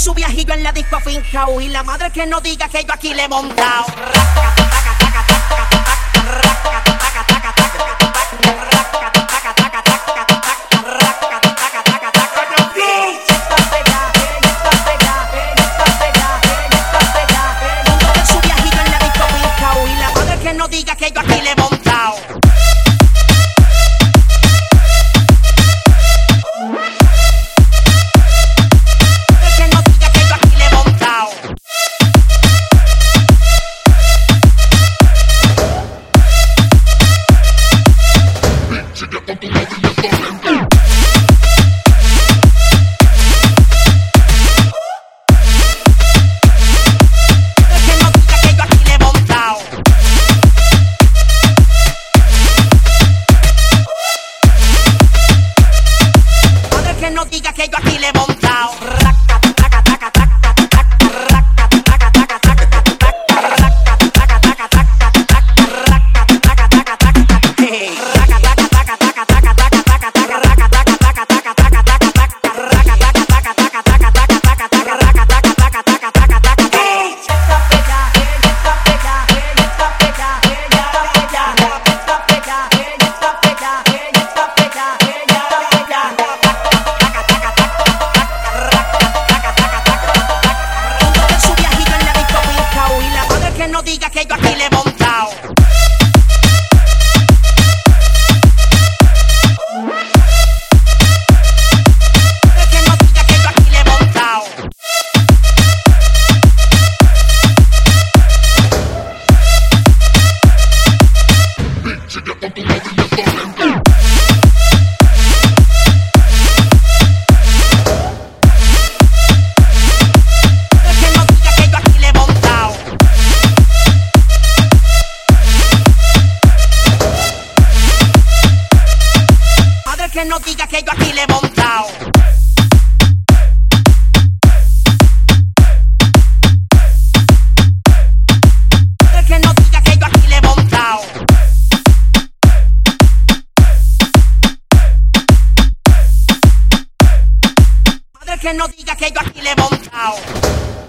su viajillo en la disco finjao. Y la madre que no diga que yo aquí le he montado. no digas que yo aquí le he montado. yo aquí le he. que no diga que yo aquí le he. Que no diga que yo aquí le he. Que no diga que yo aquí le.